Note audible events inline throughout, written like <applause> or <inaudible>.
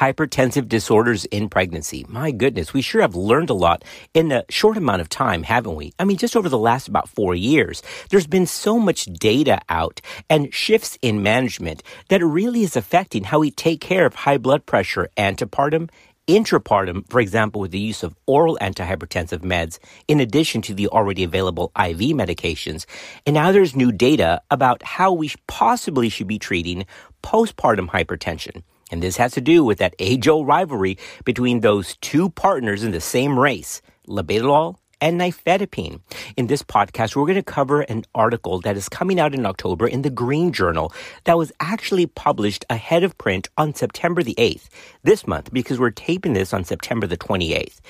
hypertensive disorders in pregnancy. My goodness, we sure have learned a lot in a short amount of time, haven't we? I mean, just over the last about four years, there's been so much data out and shifts in management that it really is affecting how we take care of high blood pressure antepartum intrapartum, for example, with the use of oral antihypertensive meds, in addition to the already available IV medications. And now there's new data about how we possibly should be treating postpartum hypertension. And this has to do with that age old rivalry between those two partners in the same race, labetalol and nifedipine. In this podcast, we're going to cover an article that is coming out in October in the Green Journal that was actually published ahead of print on September the 8th this month because we're taping this on September the 28th.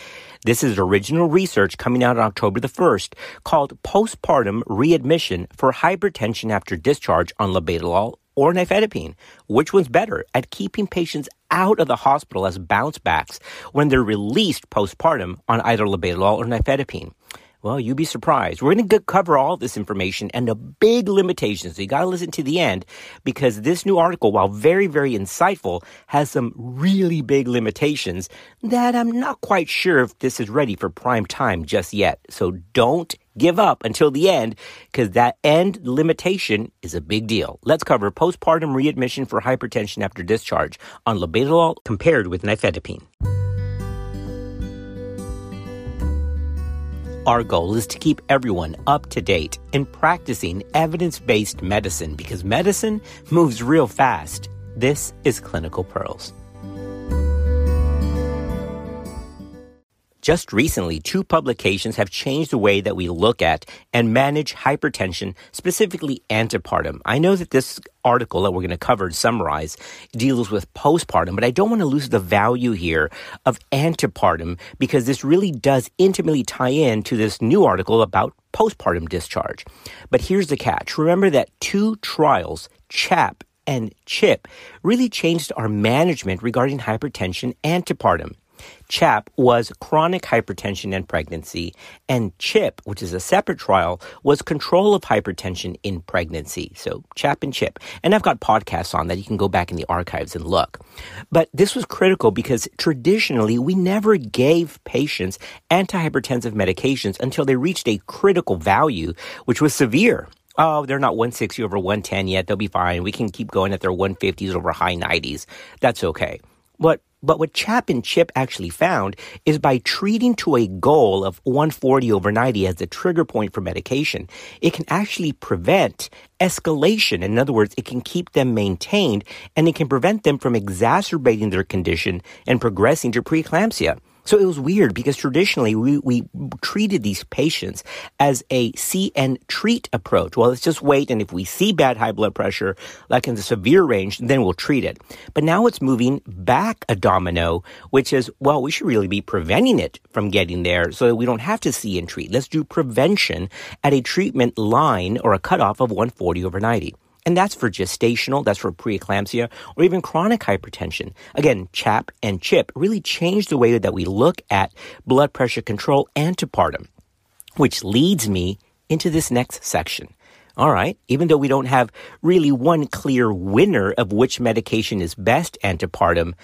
This is original research coming out on October the 1st called Postpartum Readmission for Hypertension After Discharge on Labetalol or nifedipine? Which one's better at keeping patients out of the hospital as bounce backs when they're released postpartum on either labetalol or nifedipine? Well, you'd be surprised. We're going to cover all this information and the big limitations. So you got to listen to the end because this new article, while very, very insightful, has some really big limitations that I'm not quite sure if this is ready for prime time just yet. So don't give up until the end because that end limitation is a big deal. Let's cover postpartum readmission for hypertension after discharge on labetalol compared with nifedipine. Our goal is to keep everyone up to date in practicing evidence based medicine because medicine moves real fast. This is Clinical Pearls. Just recently, two publications have changed the way that we look at and manage hypertension, specifically antepartum. I know that this article that we're going to cover and summarize deals with postpartum, but I don't want to lose the value here of antepartum because this really does intimately tie in to this new article about postpartum discharge. But here's the catch. Remember that two trials, CHAP and CHIP, really changed our management regarding hypertension antepartum. CHAP was chronic hypertension and pregnancy, and CHIP, which is a separate trial, was control of hypertension in pregnancy. So CHAP and CHIP. And I've got podcasts on that. You can go back in the archives and look. But this was critical because traditionally we never gave patients antihypertensive medications until they reached a critical value, which was severe oh, they're not 160 over 110 yet. They'll be fine. We can keep going at their 150s over high 90s. That's okay. What but what CHAP and CHIP actually found is by treating to a goal of 140 over 90 as the trigger point for medication, it can actually prevent escalation. In other words, it can keep them maintained and it can prevent them from exacerbating their condition and progressing to preeclampsia. So it was weird because traditionally we, we treated these patients as a see and treat approach. Well, let's just wait. And if we see bad high blood pressure, like in the severe range, then we'll treat it. But now it's moving back a domino, which is, well, we should really be preventing it from getting there so that we don't have to see and treat. Let's do prevention at a treatment line or a cutoff of 140 over 90. And that's for gestational, that's for preeclampsia, or even chronic hypertension. Again, CHAP and CHIP really change the way that we look at blood pressure control antepartum, which leads me into this next section. All right, even though we don't have really one clear winner of which medication is best antepartum,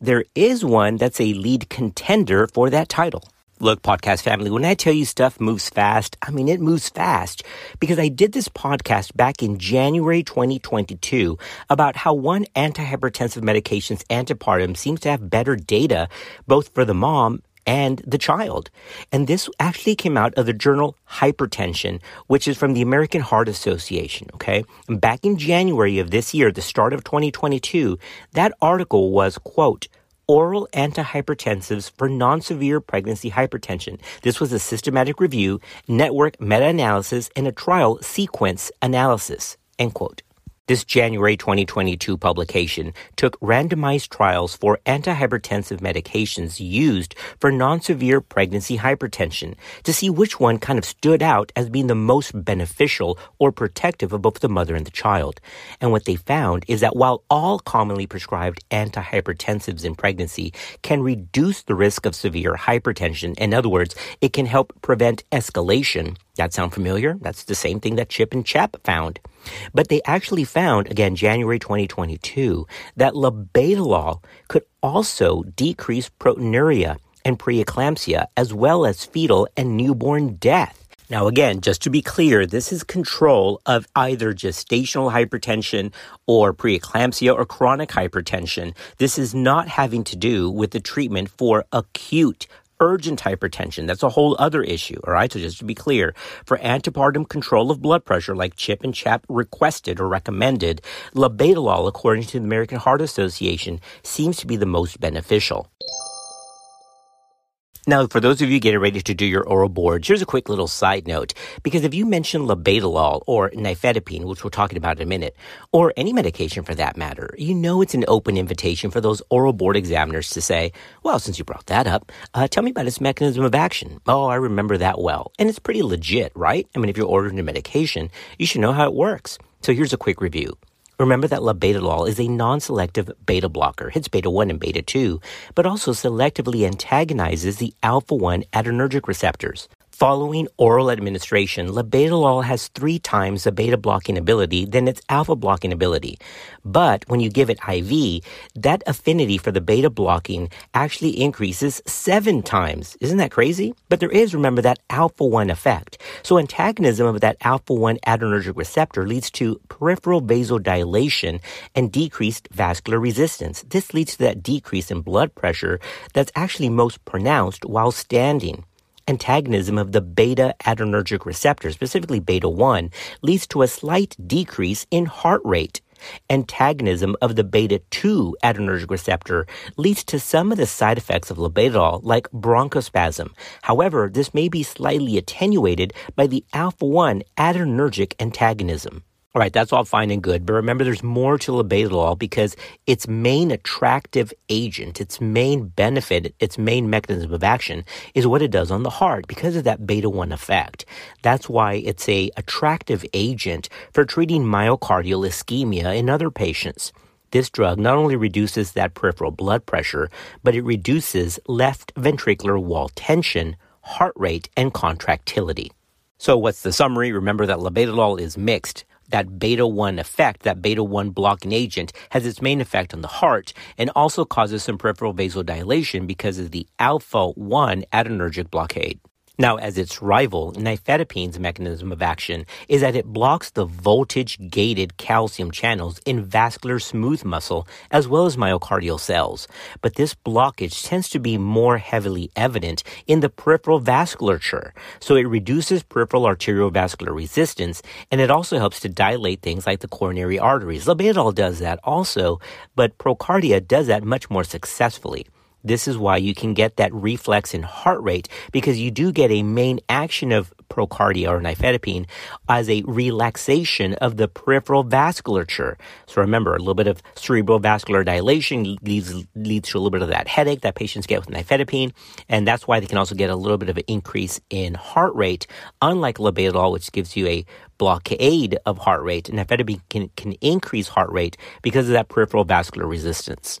there is one that's a lead contender for that title. Look, podcast family, when I tell you stuff moves fast, I mean, it moves fast because I did this podcast back in January 2022 about how one antihypertensive medication's antepartum seems to have better data both for the mom and the child. And this actually came out of the journal Hypertension, which is from the American Heart Association. Okay. And back in January of this year, the start of 2022, that article was, quote, oral antihypertensives for non-severe pregnancy hypertension. This was a systematic review, network meta-analysis, and a trial sequence analysis. End quote. This January 2022 publication took randomized trials for antihypertensive medications used for non-severe pregnancy hypertension to see which one kind of stood out as being the most beneficial or protective of both the mother and the child. And what they found is that while all commonly prescribed antihypertensives in pregnancy can reduce the risk of severe hypertension, in other words, it can help prevent escalation, that sound familiar? That's the same thing that Chip and Chap found. But they actually found, again, January 2022, that labetalol could also decrease proteinuria and preeclampsia, as well as fetal and newborn death. Now, again, just to be clear, this is control of either gestational hypertension or preeclampsia or chronic hypertension. This is not having to do with the treatment for acute urgent hypertension. That's a whole other issue. All right. So just to be clear, for antepartum control of blood pressure, like CHIP and CHAP requested or recommended, labetalol, according to the American Heart Association, seems to be the most beneficial. Now, for those of you getting ready to do your oral boards, here's a quick little side note. Because if you mention labetalol or nifedipine, which we're talking about in a minute, or any medication for that matter, you know it's an open invitation for those oral board examiners to say, well, since you brought that up, uh, tell me about its mechanism of action. Oh, I remember that well. And it's pretty legit, right? I mean, if you're ordering a medication, you should know how it works. So here's a quick review. Remember that labetalol is a non-selective beta blocker, hits beta 1 and beta 2, but also selectively antagonizes the alpha 1 adrenergic receptors. Following oral administration, labetalol has three times the beta blocking ability than its alpha blocking ability. But when you give it IV, that affinity for the beta blocking actually increases seven times. Isn't that crazy? But there is, remember, that alpha 1 effect. So antagonism of that alpha 1 adrenergic receptor leads to peripheral vasodilation and decreased vascular resistance. This leads to that decrease in blood pressure that's actually most pronounced while standing antagonism of the beta adrenergic receptor, specifically beta 1, leads to a slight decrease in heart rate. Antagonism of the beta 2 adrenergic receptor leads to some of the side effects of labetalol, like bronchospasm. However, this may be slightly attenuated by the alpha 1 adrenergic antagonism. All right, that's all fine and good, but remember there's more to labetalol because its main attractive agent, its main benefit, its main mechanism of action is what it does on the heart because of that beta 1 effect. That's why it's a attractive agent for treating myocardial ischemia in other patients. This drug not only reduces that peripheral blood pressure, but it reduces left ventricular wall tension, heart rate, and contractility. So what's the summary? Remember that labetalol is mixed that beta 1 effect, that beta 1 blocking agent, has its main effect on the heart and also causes some peripheral vasodilation because of the alpha 1 adrenergic blockade. Now, as its rival, nifedipine's mechanism of action is that it blocks the voltage gated calcium channels in vascular smooth muscle as well as myocardial cells. But this blockage tends to be more heavily evident in the peripheral vasculature. So it reduces peripheral arteriovascular resistance and it also helps to dilate things like the coronary arteries. Labetalol does that also, but Procardia does that much more successfully. This is why you can get that reflex in heart rate because you do get a main action of procardia or nifedipine as a relaxation of the peripheral vasculature. So remember, a little bit of cerebral vascular dilation leads, leads to a little bit of that headache that patients get with nifedipine. And that's why they can also get a little bit of an increase in heart rate, unlike labetalol, which gives you a blockade of heart rate. Nifedipine can, can increase heart rate because of that peripheral vascular resistance.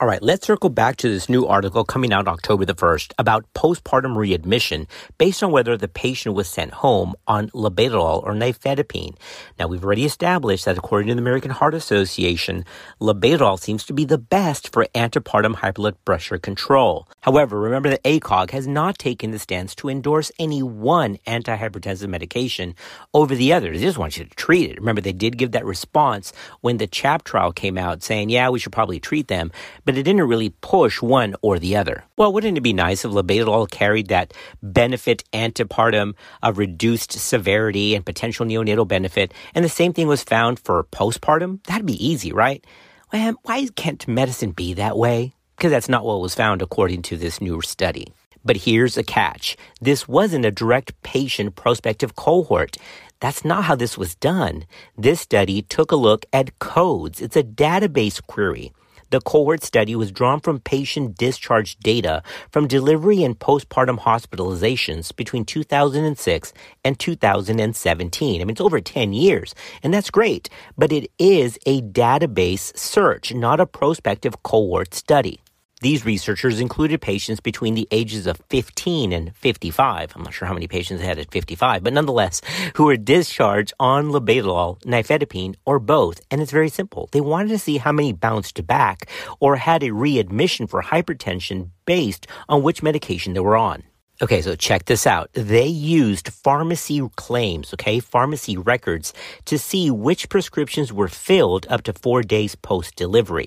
All right, let's circle back to this new article coming out October the 1st about postpartum readmission based on whether the patient was sent home on labetalol or nifedipine. Now, we've already established that according to the American Heart Association, labetalol seems to be the best for antepartum high blood pressure control. However, remember that ACOG has not taken the stance to endorse any one antihypertensive medication over the other. They just want you to treat it. Remember, they did give that response when the CHAP trial came out saying, yeah, we should probably treat them but it didn't really push one or the other. Well, wouldn't it be nice if labetalol carried that benefit antepartum of reduced severity and potential neonatal benefit, and the same thing was found for postpartum? That'd be easy, right? Well, why can't medicine be that way? Because that's not what was found according to this new study. But here's a catch. This wasn't a direct patient prospective cohort. That's not how this was done. This study took a look at codes. It's a database query. The cohort study was drawn from patient discharge data from delivery and postpartum hospitalizations between 2006 and 2017. I mean, it's over 10 years, and that's great, but it is a database search, not a prospective cohort study. These researchers included patients between the ages of 15 and 55. I'm not sure how many patients they had at 55, but nonetheless, who were discharged on labetalol, nifedipine, or both. And it's very simple. They wanted to see how many bounced back or had a readmission for hypertension based on which medication they were on. Okay, so check this out. They used pharmacy claims, okay, pharmacy records to see which prescriptions were filled up to four days post delivery.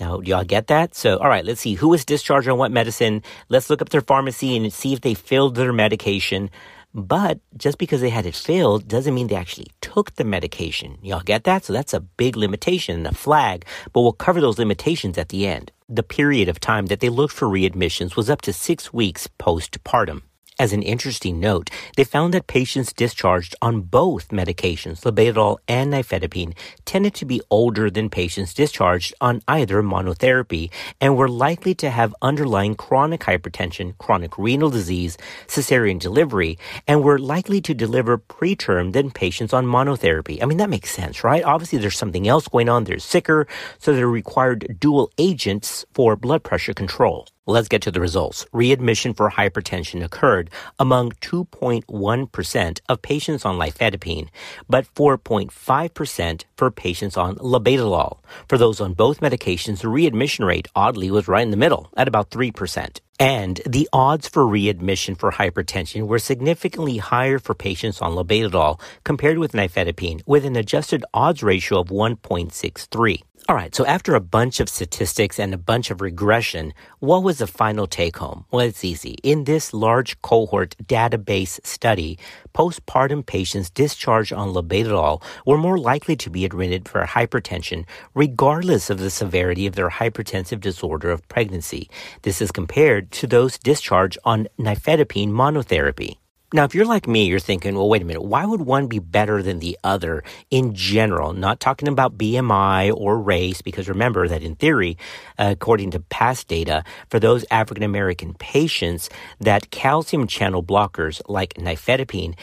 Now, do y'all get that? So, all right, let's see who was discharged on what medicine. Let's look up their pharmacy and see if they filled their medication. But just because they had it filled doesn't mean they actually took the medication. Y'all get that? So that's a big limitation and a flag, but we'll cover those limitations at the end. The period of time that they looked for readmissions was up to six weeks postpartum. As an interesting note, they found that patients discharged on both medications, labetalol and nifedipine, tended to be older than patients discharged on either monotherapy and were likely to have underlying chronic hypertension, chronic renal disease, cesarean delivery, and were likely to deliver preterm than patients on monotherapy. I mean, that makes sense, right? Obviously, there's something else going on. They're sicker, so they required dual agents for blood pressure control. Let's get to the results. Readmission for hypertension occurred among 2.1% of patients on nifedipine, but 4.5% for patients on labetalol. For those on both medications, the readmission rate oddly was right in the middle at about 3%. And the odds for readmission for hypertension were significantly higher for patients on labetalol compared with nifedipine, with an adjusted odds ratio of 1.63. All right, so after a bunch of statistics and a bunch of regression, what was the final take home? Well, it's easy. In this large cohort database study, postpartum patients discharged on labetalol were more likely to be admitted for hypertension regardless of the severity of their hypertensive disorder of pregnancy. This is compared to those discharged on nifedipine monotherapy. Now, if you're like me, you're thinking, well, wait a minute, why would one be better than the other in general? Not talking about BMI or race, because remember that in theory, uh, according to past data, for those African American patients, that calcium channel blockers like nifedipine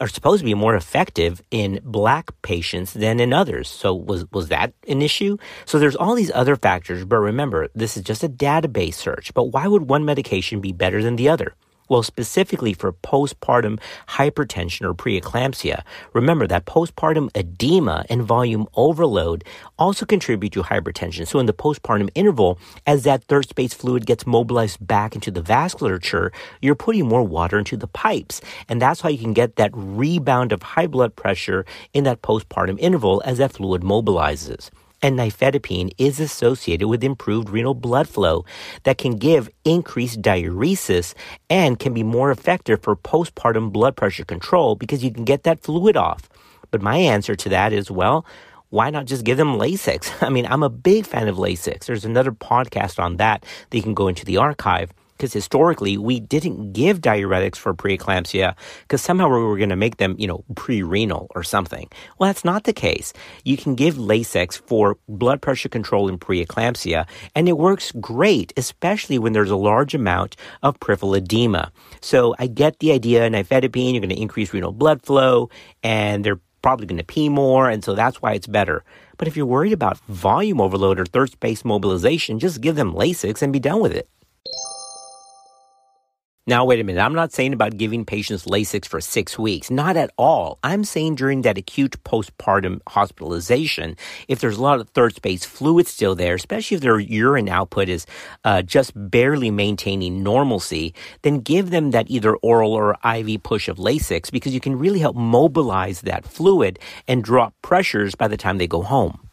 are supposed to be more effective in black patients than in others. So was was that an issue? So there's all these other factors, but remember, this is just a database search. But why would one medication be better than the other? Well, specifically for postpartum hypertension or preeclampsia, remember that postpartum edema and volume overload also contribute to hypertension. So in the postpartum interval, as that third space fluid gets mobilized back into the vasculature, you're putting more water into the pipes. And that's how you can get that rebound of high blood pressure in that postpartum interval as that fluid mobilizes and nifedipine is associated with improved renal blood flow that can give increased diuresis and can be more effective for postpartum blood pressure control because you can get that fluid off. But my answer to that is well, why not just give them Lasix? <laughs> I mean, I'm a big fan of Lasix. There's another podcast on that that you can go into the archive because historically we didn't give diuretics for preeclampsia because somehow we were going to make them, you know, pre-renal or something. Well, that's not the case. You can give Lasix for blood pressure control in preeclampsia, and it works great, especially when there's a large amount of peripheral edema. So I get the idea. Nifedipine, you're going to increase renal blood flow, and they're probably going to pee more, and so that's why it's better. But if you're worried about volume overload or third space mobilization, just give them Lasix and be done with it. Now, wait a minute. I'm not saying about giving patients Lasix for six weeks. Not at all. I'm saying during that acute postpartum hospitalization, if there's a lot of third space fluid still there, especially if their urine output is uh, just barely maintaining normalcy, then give them that either oral or IV push of Lasix because you can really help mobilize that fluid and drop pressures by the time they go home.